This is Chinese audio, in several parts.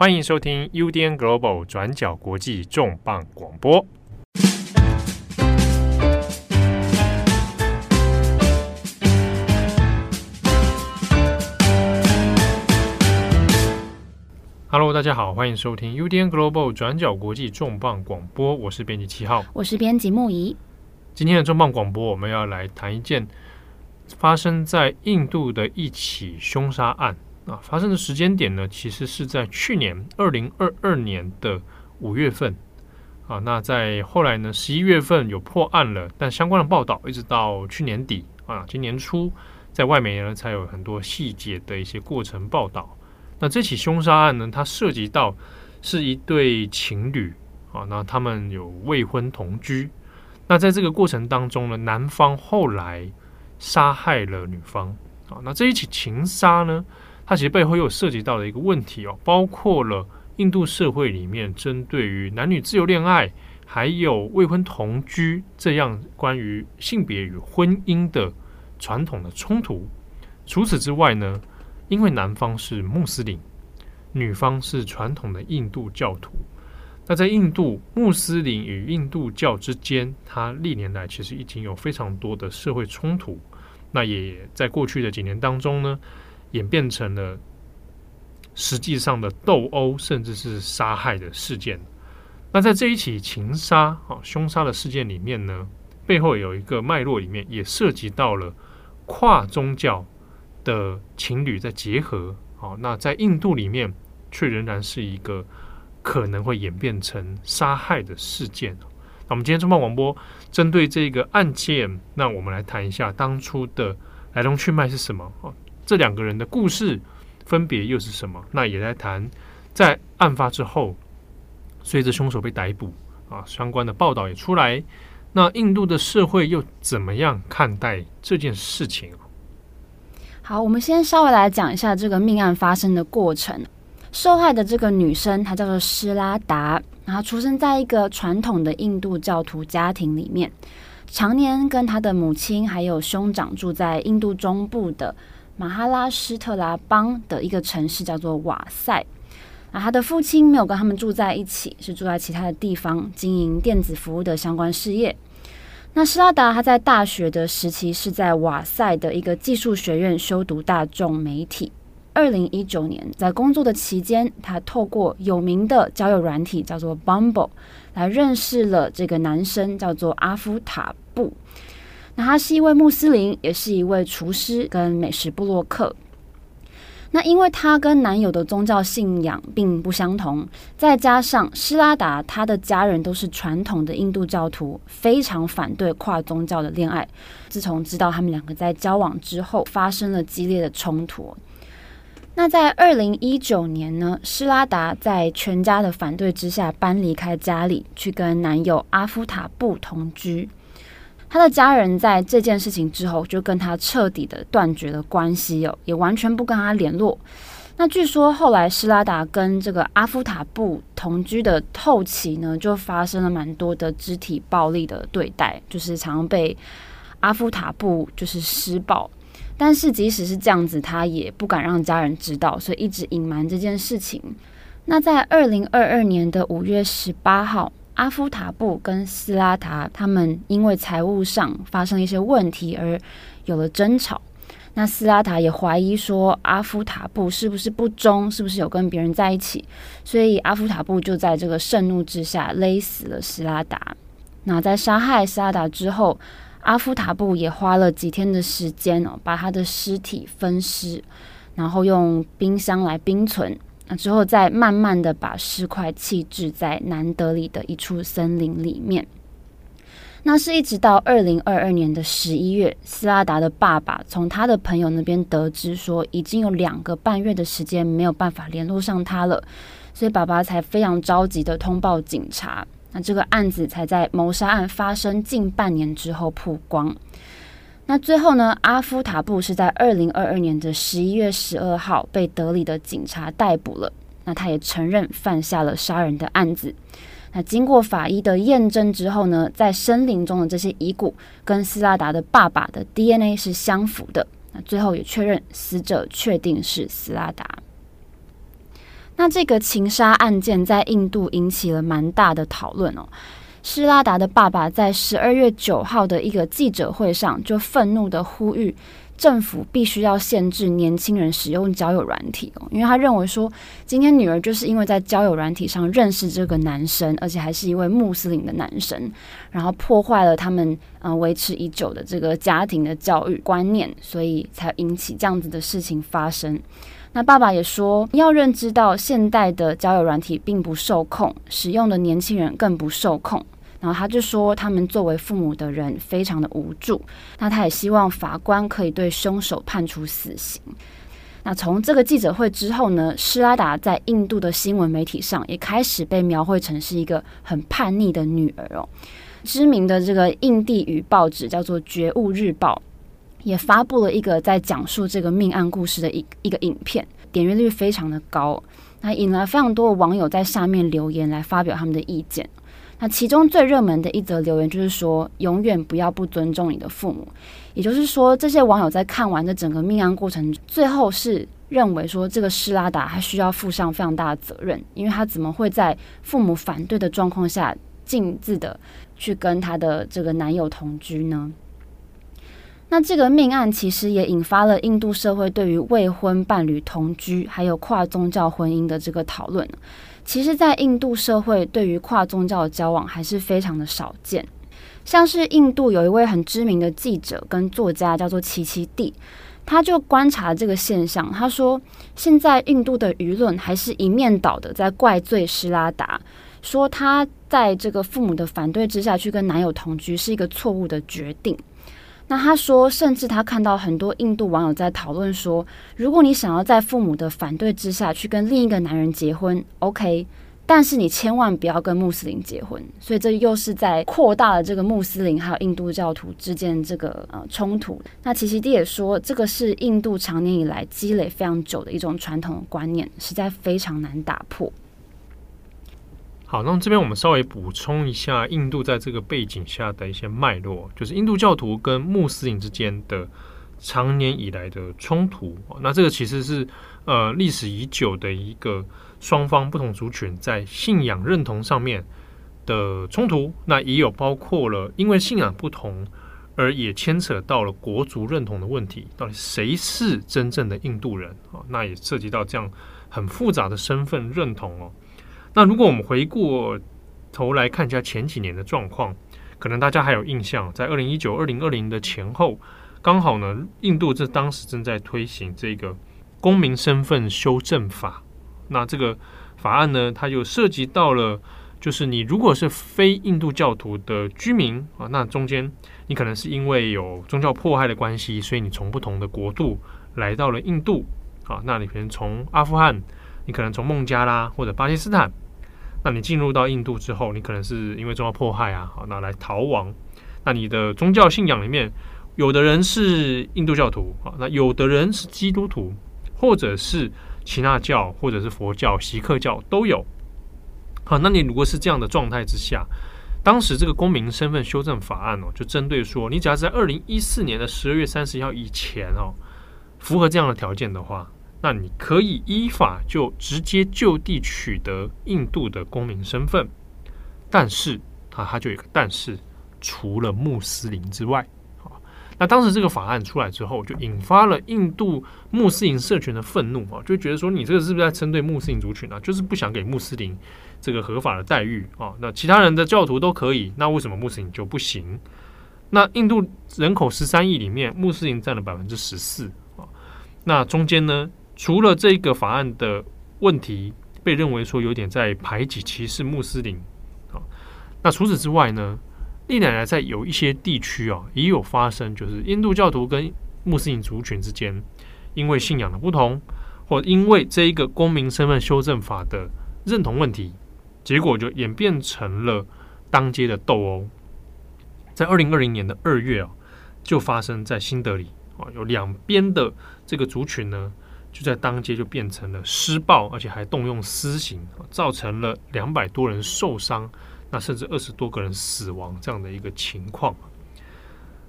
欢迎收听 UDN Global 转角国际重磅广播。Hello，大家好，欢迎收听 UDN Global 转角国际重磅广播。我是编辑七号，我是编辑木仪。今天的重磅广播，我们要来谈一件发生在印度的一起凶杀案。啊，发生的时间点呢，其实是在去年二零二二年的五月份啊。那在后来呢，十一月份有破案了，但相关的报道一直到去年底啊，今年初在外媒呢才有很多细节的一些过程报道。那这起凶杀案呢，它涉及到是一对情侣啊，那他们有未婚同居。那在这个过程当中呢，男方后来杀害了女方啊。那这一起情杀呢，它其实背后又涉及到了一个问题哦，包括了印度社会里面针对于男女自由恋爱，还有未婚同居这样关于性别与婚姻的传统的冲突。除此之外呢，因为男方是穆斯林，女方是传统的印度教徒，那在印度穆斯林与印度教之间，它历年来其实已经有非常多的社会冲突。那也在过去的几年当中呢，演变成了实际上的斗殴，甚至是杀害的事件。那在这一起情杀啊凶杀的事件里面呢，背后有一个脉络，里面也涉及到了跨宗教的情侣在结合。好，那在印度里面却仍然是一个可能会演变成杀害的事件。那我们今天中报广播针对这个案件，那我们来谈一下当初的来龙去脉是什么啊？这两个人的故事分别又是什么？那也来谈，在案发之后，随着凶手被逮捕啊，相关的报道也出来。那印度的社会又怎么样看待这件事情？好，我们先稍微来讲一下这个命案发生的过程。受害的这个女生，她叫做施拉达，然后出生在一个传统的印度教徒家庭里面，常年跟她的母亲还有兄长住在印度中部的。马哈拉施特拉邦的一个城市叫做瓦塞，那，他的父亲没有跟他们住在一起，是住在其他的地方经营电子服务的相关事业。那施拉达他在大学的时期是在瓦塞的一个技术学院修读大众媒体。二零一九年在工作的期间，他透过有名的交友软体叫做 Bumble 来认识了这个男生，叫做阿夫塔布。那他是一位穆斯林，也是一位厨师跟美食部落客。那因为他跟男友的宗教信仰并不相同，再加上施拉达他的家人都是传统的印度教徒，非常反对跨宗教的恋爱。自从知道他们两个在交往之后，发生了激烈的冲突。那在二零一九年呢，施拉达在全家的反对之下搬离开家里，去跟男友阿夫塔布同居。他的家人在这件事情之后就跟他彻底的断绝了关系哦，也完全不跟他联络。那据说后来施拉达跟这个阿夫塔布同居的后期呢，就发生了蛮多的肢体暴力的对待，就是常常被阿夫塔布就是施暴。但是即使是这样子，他也不敢让家人知道，所以一直隐瞒这件事情。那在二零二二年的五月十八号。阿夫塔布跟斯拉达他们因为财务上发生一些问题而有了争吵。那斯拉达也怀疑说阿夫塔布是不是不忠，是不是有跟别人在一起，所以阿夫塔布就在这个盛怒之下勒死了斯拉达。那在杀害斯拉达之后，阿夫塔布也花了几天的时间哦，把他的尸体分尸，然后用冰箱来冰存。那之后，再慢慢的把尸块弃置在南德里的一处森林里面。那是一直到二零二二年的十一月，斯拉达的爸爸从他的朋友那边得知说，已经有两个半月的时间没有办法联络上他了，所以爸爸才非常着急的通报警察。那这个案子才在谋杀案发生近半年之后曝光。那最后呢，阿夫塔布是在二零二二年的十一月十二号被德里的警察逮捕了。那他也承认犯下了杀人的案子。那经过法医的验证之后呢，在森林中的这些遗骨跟斯拉达的爸爸的 DNA 是相符的。那最后也确认死者确定是斯拉达。那这个情杀案件在印度引起了蛮大的讨论哦。施拉达的爸爸在十二月九号的一个记者会上就愤怒地呼吁。政府必须要限制年轻人使用交友软体哦，因为他认为说，今天女儿就是因为在交友软体上认识这个男生，而且还是一位穆斯林的男生，然后破坏了他们嗯维持已久的这个家庭的教育观念，所以才引起这样子的事情发生。那爸爸也说，要认知到现代的交友软体并不受控，使用的年轻人更不受控。然后他就说，他们作为父母的人非常的无助。那他也希望法官可以对凶手判处死刑。那从这个记者会之后呢，施拉达在印度的新闻媒体上也开始被描绘成是一个很叛逆的女儿哦。知名的这个印地语报纸叫做《觉悟日报》，也发布了一个在讲述这个命案故事的一一个影片，点阅率非常的高，那引来非常多的网友在下面留言来发表他们的意见。那其中最热门的一则留言就是说，永远不要不尊重你的父母。也就是说，这些网友在看完这整个命案过程，最后是认为说，这个施拉达他需要负上非常大的责任，因为他怎么会在父母反对的状况下，径自的去跟他的这个男友同居呢？那这个命案其实也引发了印度社会对于未婚伴侣同居还有跨宗教婚姻的这个讨论。其实，在印度社会，对于跨宗教的交往还是非常的少见。像是印度有一位很知名的记者跟作家，叫做奇奇蒂，他就观察这个现象。他说，现在印度的舆论还是一面倒的在怪罪施拉达，说他在这个父母的反对之下去跟男友同居是一个错误的决定。那他说，甚至他看到很多印度网友在讨论说，如果你想要在父母的反对之下去跟另一个男人结婚，OK，但是你千万不要跟穆斯林结婚。所以这又是在扩大了这个穆斯林还有印度教徒之间这个呃冲突。那奇奇蒂也说，这个是印度长年以来积累非常久的一种传统观念，实在非常难打破。好，那这边我们稍微补充一下印度在这个背景下的一些脉络，就是印度教徒跟穆斯林之间的常年以来的冲突。那这个其实是呃历史已久的一个双方不同族群在信仰认同上面的冲突。那也有包括了因为信仰不同而也牵扯到了国族认同的问题，到底谁是真正的印度人啊？那也涉及到这样很复杂的身份认同哦。那如果我们回过头来看一下前几年的状况，可能大家还有印象，在二零一九、二零二零的前后，刚好呢，印度这当时正在推行这个公民身份修正法。那这个法案呢，它就涉及到了，就是你如果是非印度教徒的居民啊，那中间你可能是因为有宗教迫害的关系，所以你从不同的国度来到了印度啊，那你可能从阿富汗。你可能从孟加拉或者巴基斯坦，那你进入到印度之后，你可能是因为宗教迫害啊，好，那来逃亡。那你的宗教信仰里面，有的人是印度教徒啊，那有的人是基督徒，或者是耆那教，或者是佛教、锡克教都有。好，那你如果是这样的状态之下，当时这个公民身份修正法案哦，就针对说，你只要在二零一四年的十二月三十号以前哦，符合这样的条件的话。那你可以依法就直接就地取得印度的公民身份，但是啊，它就有个但是，除了穆斯林之外，啊，那当时这个法案出来之后，就引发了印度穆斯林社群的愤怒啊，就觉得说你这个是不是在针对穆斯林族群啊？就是不想给穆斯林这个合法的待遇啊？那其他人的教徒都可以，那为什么穆斯林就不行？那印度人口十三亿里面，穆斯林占了百分之十四啊，那中间呢？除了这个法案的问题被认为说有点在排挤歧视穆斯林啊，那除此之外呢，历年来在有一些地区啊也有发生，就是印度教徒跟穆斯林族群之间因为信仰的不同，或因为这一个公民身份修正法的认同问题，结果就演变成了当街的斗殴。在二零二零年的二月啊，就发生在新德里啊，有两边的这个族群呢。就在当街就变成了施暴，而且还动用私刑，造成了两百多人受伤，那甚至二十多个人死亡这样的一个情况。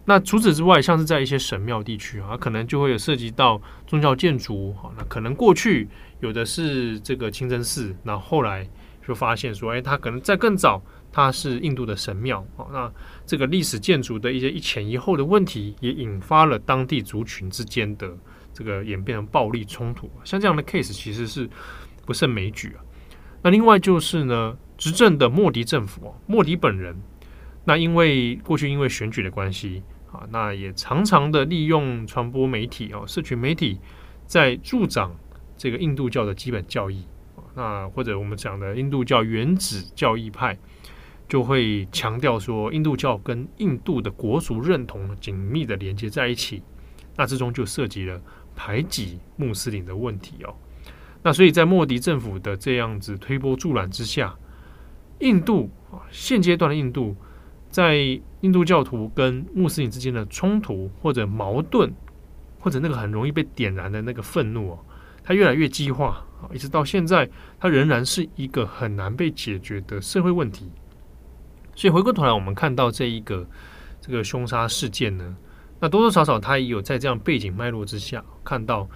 那除此之外，像是在一些神庙地区啊，可能就会有涉及到宗教建筑。好，那可能过去有的是这个清真寺，那后，来就发现说，哎，它可能在更早，它是印度的神庙。好，那这个历史建筑的一些一前一后的问题，也引发了当地族群之间的这个演变成暴力冲突。像这样的 case 其实是不胜枚举啊。那另外就是呢，执政的莫迪政府啊，莫迪本人，那因为过去因为选举的关系。啊，那也常常的利用传播媒体哦，社群媒体在助长这个印度教的基本教义。那或者我们讲的印度教原子教义派，就会强调说，印度教跟印度的国族认同紧密的连接在一起。那之中就涉及了排挤穆斯林的问题哦。那所以在莫迪政府的这样子推波助澜之下，印度啊，现阶段的印度。在印度教徒跟穆斯林之间的冲突或者矛盾，或者那个很容易被点燃的那个愤怒哦，它越来越激化啊，一直到现在，它仍然是一个很难被解决的社会问题。所以回过头来，我们看到这一个这个凶杀事件呢，那多多少少他也有在这样背景脉络之下看到，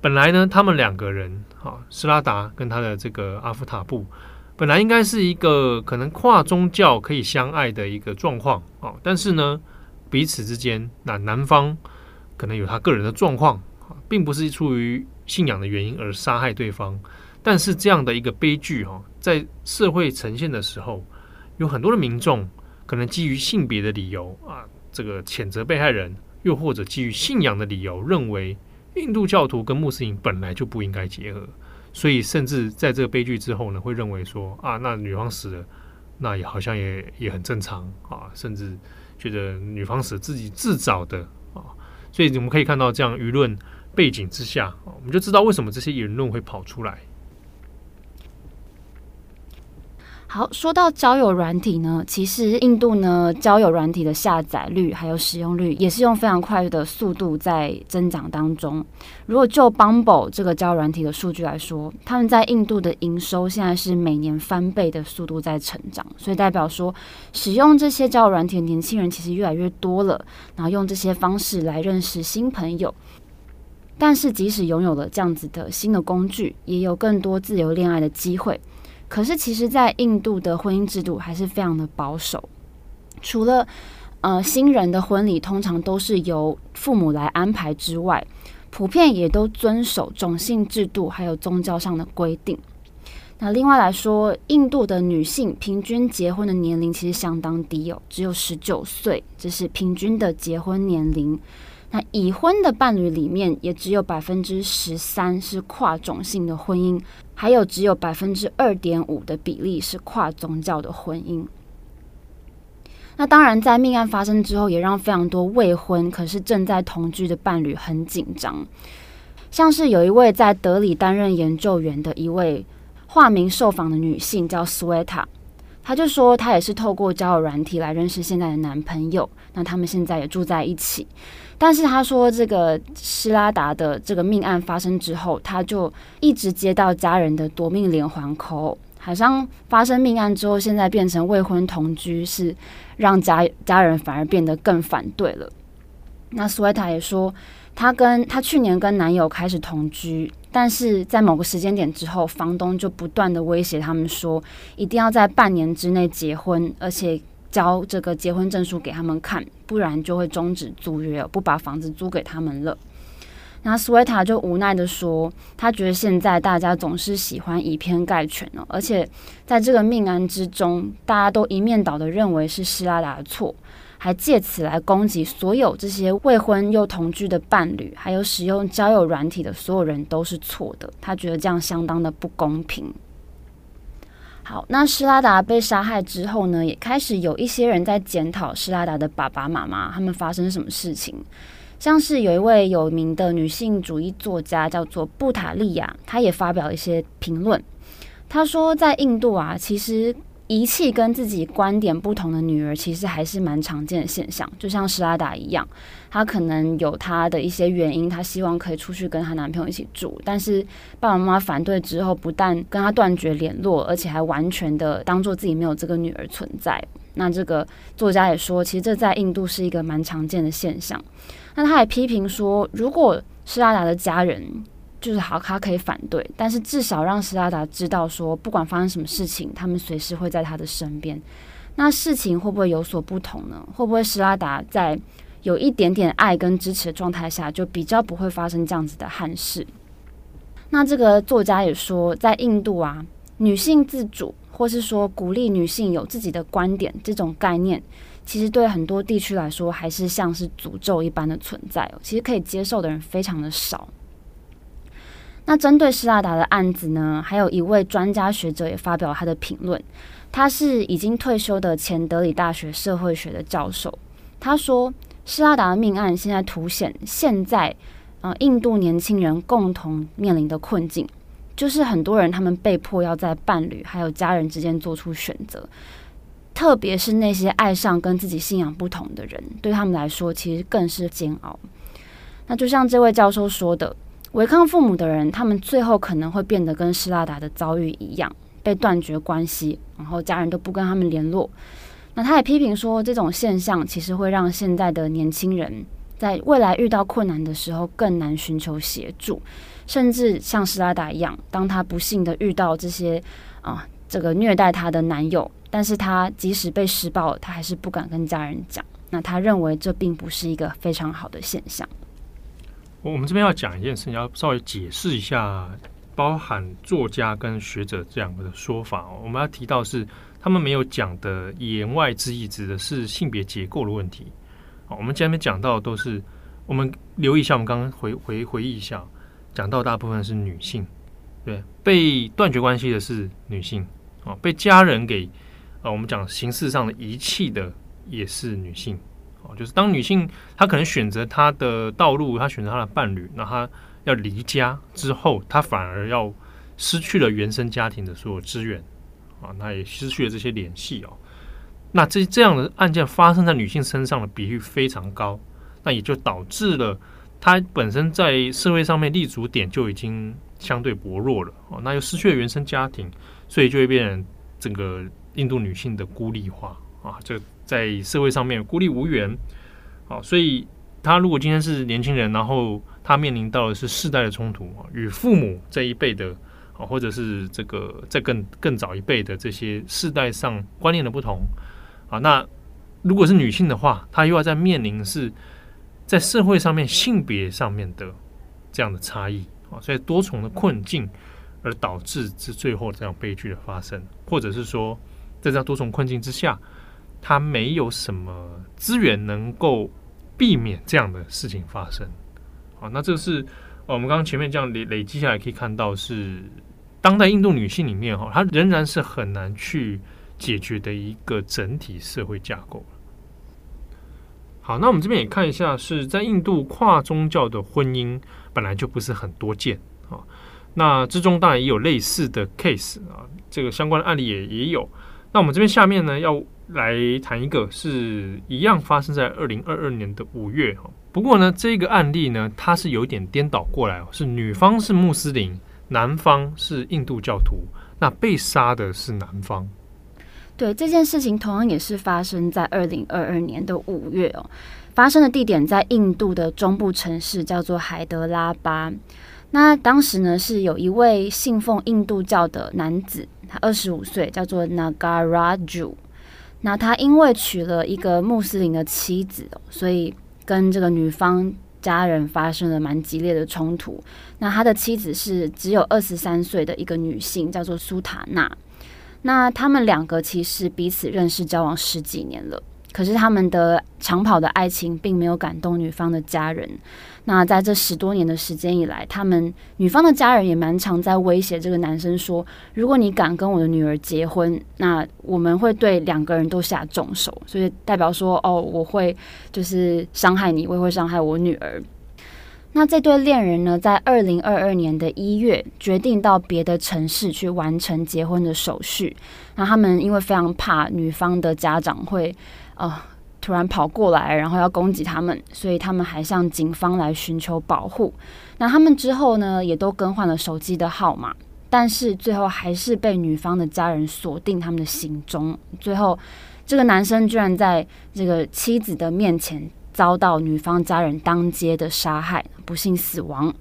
本来呢，他们两个人啊，斯拉达跟他的这个阿夫塔布。本来应该是一个可能跨宗教可以相爱的一个状况啊，但是呢，彼此之间，那男方可能有他个人的状况啊，并不是出于信仰的原因而杀害对方。但是这样的一个悲剧哈，在社会呈现的时候，有很多的民众可能基于性别的理由啊，这个谴责被害人，又或者基于信仰的理由，认为印度教徒跟穆斯林本来就不应该结合。所以，甚至在这个悲剧之后呢，会认为说啊，那女方死了，那也好像也也很正常啊，甚至觉得女方死自己自找的啊。所以，我们可以看到这样舆论背景之下，我们就知道为什么这些言论会跑出来。好，说到交友软体呢，其实印度呢交友软体的下载率还有使用率也是用非常快的速度在增长当中。如果就 Bumble 这个交友软体的数据来说，他们在印度的营收现在是每年翻倍的速度在成长，所以代表说使用这些交友软体的年轻人其实越来越多了，然后用这些方式来认识新朋友。但是即使拥有了这样子的新的工具，也有更多自由恋爱的机会。可是，其实，在印度的婚姻制度还是非常的保守。除了呃新人的婚礼通常都是由父母来安排之外，普遍也都遵守种姓制度还有宗教上的规定。那另外来说，印度的女性平均结婚的年龄其实相当低哦，只有十九岁，这是平均的结婚年龄。那已婚的伴侣里面，也只有百分之十三是跨种姓的婚姻，还有只有百分之二点五的比例是跨宗教的婚姻。那当然，在命案发生之后，也让非常多未婚可是正在同居的伴侣很紧张。像是有一位在德里担任研究员的一位化名受访的女性叫 Sweta，她就说她也是透过交友软体来认识现在的男朋友，那他们现在也住在一起。但是他说，这个施拉达的这个命案发生之后，他就一直接到家人的夺命连环 call，好像发生命案之后，现在变成未婚同居，是让家家人反而变得更反对了。那苏维塔也说，她跟她去年跟男友开始同居，但是在某个时间点之后，房东就不断的威胁他们说，一定要在半年之内结婚，而且。交这个结婚证书给他们看，不然就会终止租约，不把房子租给他们了。那苏维塔就无奈的说，他觉得现在大家总是喜欢以偏概全哦，而且在这个命案之中，大家都一面倒的认为是希拉达的错，还借此来攻击所有这些未婚又同居的伴侣，还有使用交友软体的所有人都是错的。他觉得这样相当的不公平。好，那施拉达被杀害之后呢，也开始有一些人在检讨施拉达的爸爸妈妈，他们发生什么事情。像是有一位有名的女性主义作家叫做布塔利亚，她也发表一些评论。她说，在印度啊，其实遗弃跟自己观点不同的女儿，其实还是蛮常见的现象。就像施拉达一样，她可能有她的一些原因，她希望可以出去跟她男朋友一起住，但是爸爸妈妈反对之后，不但跟她断绝联络，而且还完全的当做自己没有这个女儿存在。那这个作家也说，其实这在印度是一个蛮常见的现象。那他也批评说，如果施拉达的家人。就是好，他可以反对，但是至少让施拉达知道说，不管发生什么事情，他们随时会在他的身边。那事情会不会有所不同呢？会不会施拉达在有一点点爱跟支持的状态下，就比较不会发生这样子的憾事？那这个作家也说，在印度啊，女性自主或是说鼓励女性有自己的观点这种概念，其实对很多地区来说，还是像是诅咒一般的存在哦。其实可以接受的人非常的少。那针对施拉达的案子呢，还有一位专家学者也发表他的评论。他是已经退休的前德里大学社会学的教授。他说，施拉达的命案现在凸显现在呃印度年轻人共同面临的困境，就是很多人他们被迫要在伴侣还有家人之间做出选择，特别是那些爱上跟自己信仰不同的人，对他们来说其实更是煎熬。那就像这位教授说的。违抗父母的人，他们最后可能会变得跟施拉达的遭遇一样，被断绝关系，然后家人都不跟他们联络。那他也批评说，这种现象其实会让现在的年轻人在未来遇到困难的时候更难寻求协助，甚至像施拉达一样，当他不幸的遇到这些啊这个虐待他的男友，但是他即使被施暴，他还是不敢跟家人讲。那他认为这并不是一个非常好的现象。我们这边要讲一件事情，要稍微解释一下，包含作家跟学者这两个的说法哦。我们要提到是他们没有讲的言外之意，指的是性别结构的问题。好，我们前面讲到都是我们留意一下，我们刚刚回回回忆一下，讲到大部分是女性，对，被断绝关系的是女性，啊，被家人给啊，我们讲形式上的遗弃的也是女性。哦，就是当女性她可能选择她的道路，她选择她的伴侣，那她要离家之后，她反而要失去了原生家庭的所有资源啊，那也失去了这些联系哦。那这这样的案件发生在女性身上的比率非常高，那也就导致了她本身在社会上面立足点就已经相对薄弱了哦，那又失去了原生家庭，所以就会变成整个印度女性的孤立化啊，这。在社会上面孤立无援，好，所以他如果今天是年轻人，然后他面临到的是世代的冲突啊，与父母这一辈的啊，或者是这个在更更早一辈的这些世代上观念的不同啊，那如果是女性的话，她又要在面临是在社会上面性别上面的这样的差异啊，所以多重的困境而导致这最后这样悲剧的发生，或者是说在这多重困境之下。他没有什么资源能够避免这样的事情发生，好，那这是我们刚刚前面这样累累积下来可以看到，是当代印度女性里面哈，她仍然是很难去解决的一个整体社会架构。好，那我们这边也看一下，是在印度跨宗教的婚姻本来就不是很多见啊，那之中当然也有类似的 case 啊，这个相关的案例也也有。那我们这边下面呢要。来谈一个，是一样发生在二零二二年的五月哈。不过呢，这个案例呢，它是有点颠倒过来哦，是女方是穆斯林，男方是印度教徒，那被杀的是男方。对，这件事情同样也是发生在二零二二年的五月哦，发生的地点在印度的中部城市叫做海德拉巴。那当时呢，是有一位信奉印度教的男子，他二十五岁，叫做 Nagaraju。那他因为娶了一个穆斯林的妻子，所以跟这个女方家人发生了蛮激烈的冲突。那他的妻子是只有二十三岁的一个女性，叫做苏塔娜。那他们两个其实彼此认识交往十几年了。可是他们的长跑的爱情并没有感动女方的家人。那在这十多年的时间以来，他们女方的家人也蛮常在威胁这个男生说：“如果你敢跟我的女儿结婚，那我们会对两个人都下重手。”所以代表说：“哦，我会就是伤害你，我也会伤害我女儿。”那这对恋人呢，在二零二二年的一月决定到别的城市去完成结婚的手续。那他们因为非常怕女方的家长会呃突然跑过来，然后要攻击他们，所以他们还向警方来寻求保护。那他们之后呢，也都更换了手机的号码，但是最后还是被女方的家人锁定他们的行踪。最后，这个男生居然在这个妻子的面前。遭到女方家人当街的杀害，不幸死亡。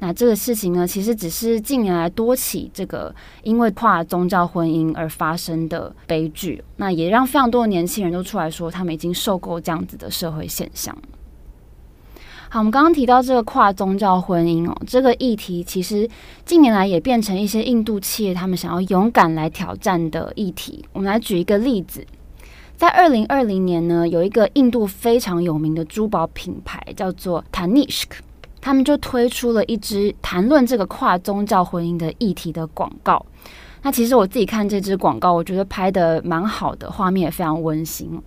那这个事情呢，其实只是近年来多起这个因为跨宗教婚姻而发生的悲剧。那也让非常多的年轻人都出来说，他们已经受够这样子的社会现象。好，我们刚刚提到这个跨宗教婚姻哦，这个议题其实近年来也变成一些印度企业他们想要勇敢来挑战的议题。我们来举一个例子。在二零二零年呢，有一个印度非常有名的珠宝品牌叫做 Tanishq，他们就推出了一支谈论这个跨宗教婚姻的议题的广告。那其实我自己看这支广告，我觉得拍得蛮好的，画面也非常温馨。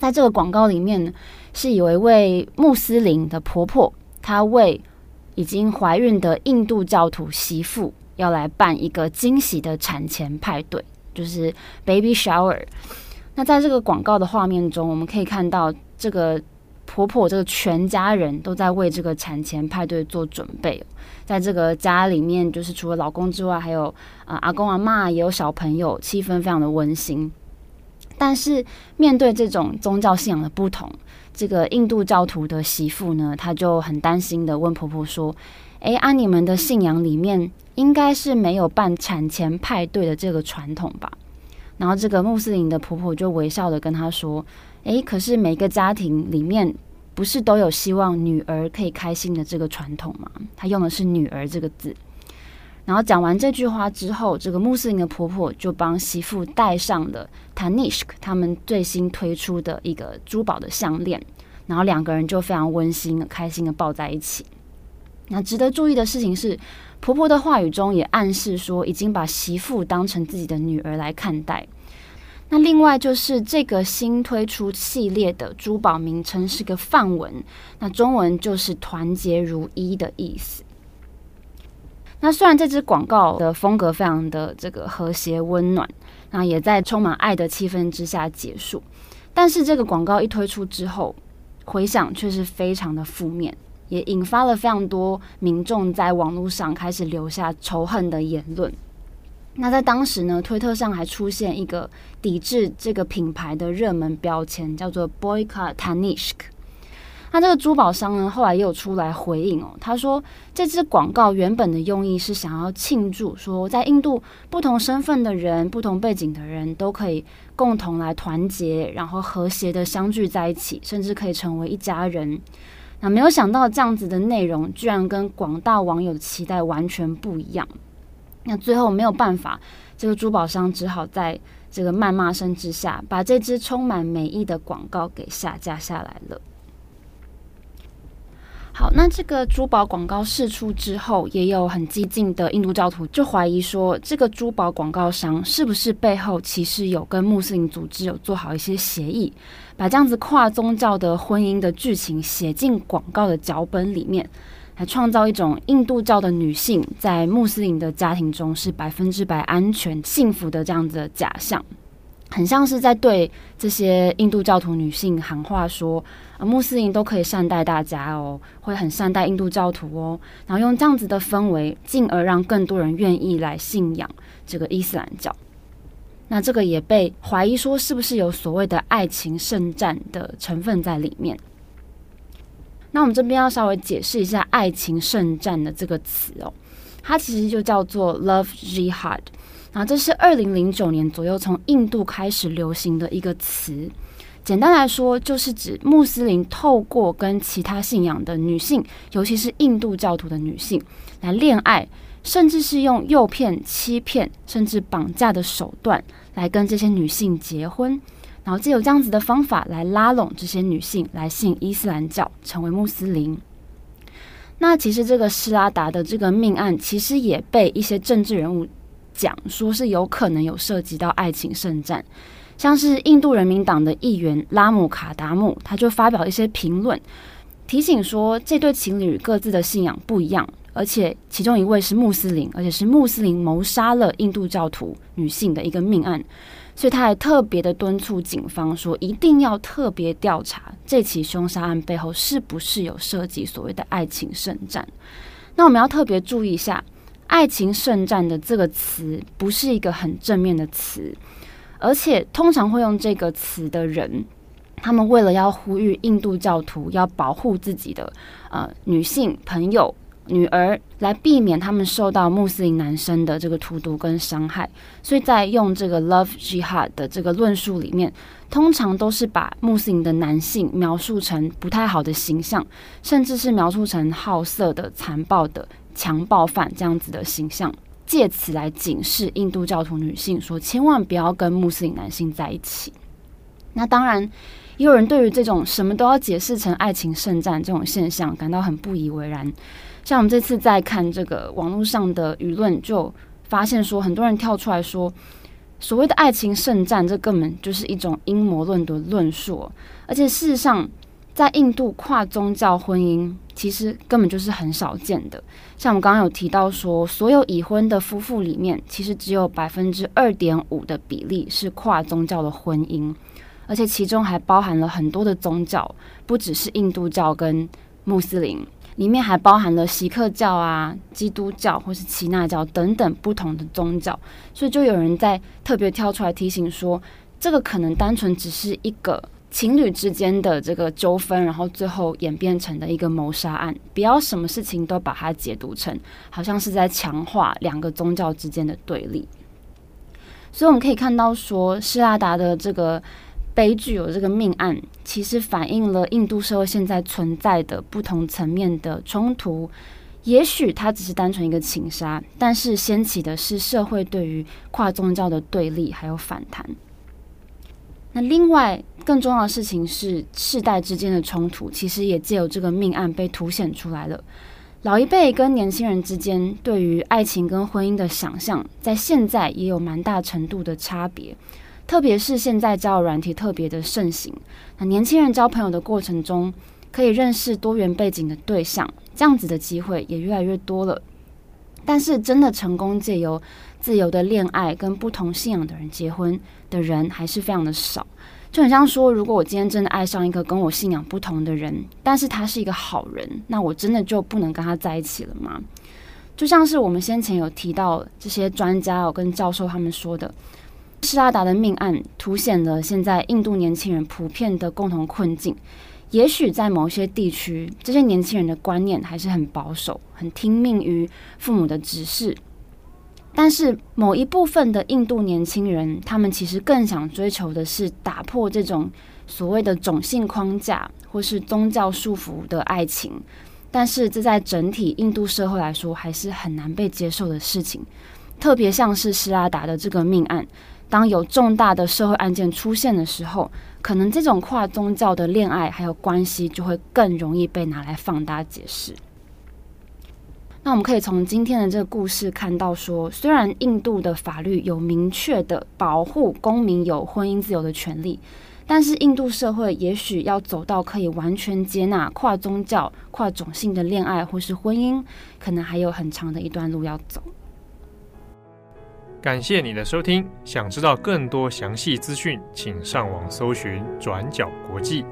在这个广告里面呢，是有一位穆斯林的婆婆，她为已经怀孕的印度教徒媳妇要来办一个惊喜的产前派对，就是 baby shower。那在这个广告的画面中，我们可以看到这个婆婆这个全家人都在为这个产前派对做准备。在这个家里面，就是除了老公之外，还有啊、阿公阿嬷，也有小朋友，气氛非常的温馨。但是面对这种宗教信仰的不同，这个印度教徒的媳妇呢，她就很担心的问婆婆说：“哎，按、你们的信仰里面，应该是没有办产前派对的这个传统吧？”然后这个穆斯林的婆婆就微笑的跟她说：“诶，可是每个家庭里面不是都有希望女儿可以开心的这个传统吗？”她用的是“女儿”这个字。然后讲完这句话之后，这个穆斯林的婆婆就帮媳妇戴上了 Tanishq 他们最新推出的一个珠宝的项链，然后两个人就非常温馨、开心的抱在一起。那值得注意的事情是，婆婆的话语中也暗示说，已经把媳妇当成自己的女儿来看待。那另外就是这个新推出系列的珠宝名称是个范文，那中文就是“团结如一”的意思。那虽然这支广告的风格非常的这个和谐温暖，那也在充满爱的气氛之下结束，但是这个广告一推出之后，回响却是非常的负面。也引发了非常多民众在网络上开始留下仇恨的言论。那在当时呢，推特上还出现一个抵制这个品牌的热门标签，叫做 Boycott Tanishq。那这个珠宝商呢，后来也有出来回应哦，他说这支广告原本的用意是想要庆祝，说在印度不同身份的人、不同背景的人都可以共同来团结，然后和谐的相聚在一起，甚至可以成为一家人。那没有想到这样子的内容，居然跟广大网友的期待完全不一样。那最后没有办法，这个珠宝商只好在这个谩骂声之下，把这支充满美意的广告给下架下来了。好，那这个珠宝广告释出之后，也有很激进的印度教徒就怀疑说，这个珠宝广告商是不是背后其实有跟穆斯林组织有做好一些协议，把这样子跨宗教的婚姻的剧情写进广告的脚本里面，来创造一种印度教的女性在穆斯林的家庭中是百分之百安全幸福的这样子的假象。很像是在对这些印度教徒女性喊话，说啊，穆斯林都可以善待大家哦，会很善待印度教徒哦，然后用这样子的氛围，进而让更多人愿意来信仰这个伊斯兰教。那这个也被怀疑说，是不是有所谓的爱情圣战的成分在里面？那我们这边要稍微解释一下“爱情圣战”的这个词哦，它其实就叫做 “love jihad”。啊，这是二零零九年左右从印度开始流行的一个词。简单来说，就是指穆斯林透过跟其他信仰的女性，尤其是印度教徒的女性来恋爱，甚至是用诱骗、欺骗，甚至绑架的手段来跟这些女性结婚，然后借由这样子的方法来拉拢这些女性来信伊斯兰教，成为穆斯林。那其实这个施拉达的这个命案，其实也被一些政治人物。讲说是有可能有涉及到爱情圣战，像是印度人民党的议员拉姆卡达姆，他就发表一些评论，提醒说，这对情侣各自的信仰不一样，而且其中一位是穆斯林，而且是穆斯林谋杀了印度教徒女性的一个命案，所以他还特别的敦促警方说，一定要特别调查这起凶杀案背后是不是有涉及所谓的爱情圣战。那我们要特别注意一下，“爱情圣战”的这个词不是一个很正面的词，而且通常会用这个词的人，他们为了要呼吁印度教徒要保护自己的呃女性朋友、女儿，来避免他们受到穆斯林男生的这个荼毒跟伤害，所以在用这个 “love jihad” 的这个论述里面。通常都是把穆斯林的男性描述成不太好的形象，甚至是描述成好色的、残暴的强暴犯这样子的形象，借此来警示印度教徒女性说，千万不要跟穆斯林男性在一起。那当然，也有人对于这种什么都要解释成爱情圣战这种现象感到很不以为然。像我们这次在看这个网络上的舆论，就发现说，很多人跳出来说。所谓的爱情圣战，这根本就是一种阴谋论的论述，而且事实上，在印度跨宗教婚姻其实根本就是很少见的。像我们刚刚有提到说，所有已婚的夫妇里面，其实只有百分之二点五的比例是跨宗教的婚姻，而且其中还包含了很多的宗教，不只是印度教跟穆斯林。里面还包含了锡克教啊、基督教或是耆那教等等不同的宗教，所以就有人在特别跳出来提醒说，这个可能单纯只是一个情侣之间的这个纠纷，然后最后演变成的一个谋杀案，不要什么事情都把它解读成好像是在强化两个宗教之间的对立。所以我们可以看到说，施拉达的这个。悲剧有这个命案，其实反映了印度社会现在存在的不同层面的冲突。也许它只是单纯一个情杀，但是掀起的是社会对于跨宗教的对立还有反弹。那另外更重要的事情是，世代之间的冲突其实也借由这个命案被凸显出来了。老一辈跟年轻人之间对于爱情跟婚姻的想象，在现在也有蛮大程度的差别。特别是现在交友软体特别的盛行，那年轻人交朋友的过程中，可以认识多元背景的对象，这样子的机会也越来越多了。但是，真的成功借由自由的恋爱跟不同信仰的人结婚的人，还是非常的少。就很像说，如果我今天真的爱上一个跟我信仰不同的人，但是他是一个好人，那我真的就不能跟他在一起了吗？就像是我们先前有提到这些专家我跟教授他们说的。施拉达的命案凸显了现在印度年轻人普遍的共同困境。也许在某些地区，这些年轻人的观念还是很保守，很听命于父母的指示。但是某一部分的印度年轻人，他们其实更想追求的是打破这种所谓的种姓框架或是宗教束缚的爱情。但是这在整体印度社会来说，还是很难被接受的事情。特别像是施拉达的这个命案。当有重大的社会案件出现的时候，可能这种跨宗教的恋爱还有关系就会更容易被拿来放大解释。那我们可以从今天的这个故事看到说，虽然印度的法律有明确的保护公民有婚姻自由的权利，但是印度社会也许要走到可以完全接纳跨宗教、跨种姓的恋爱或是婚姻，可能还有很长的一段路要走。感谢你的收听，想知道更多详细资讯，请上网搜寻“转角国际”。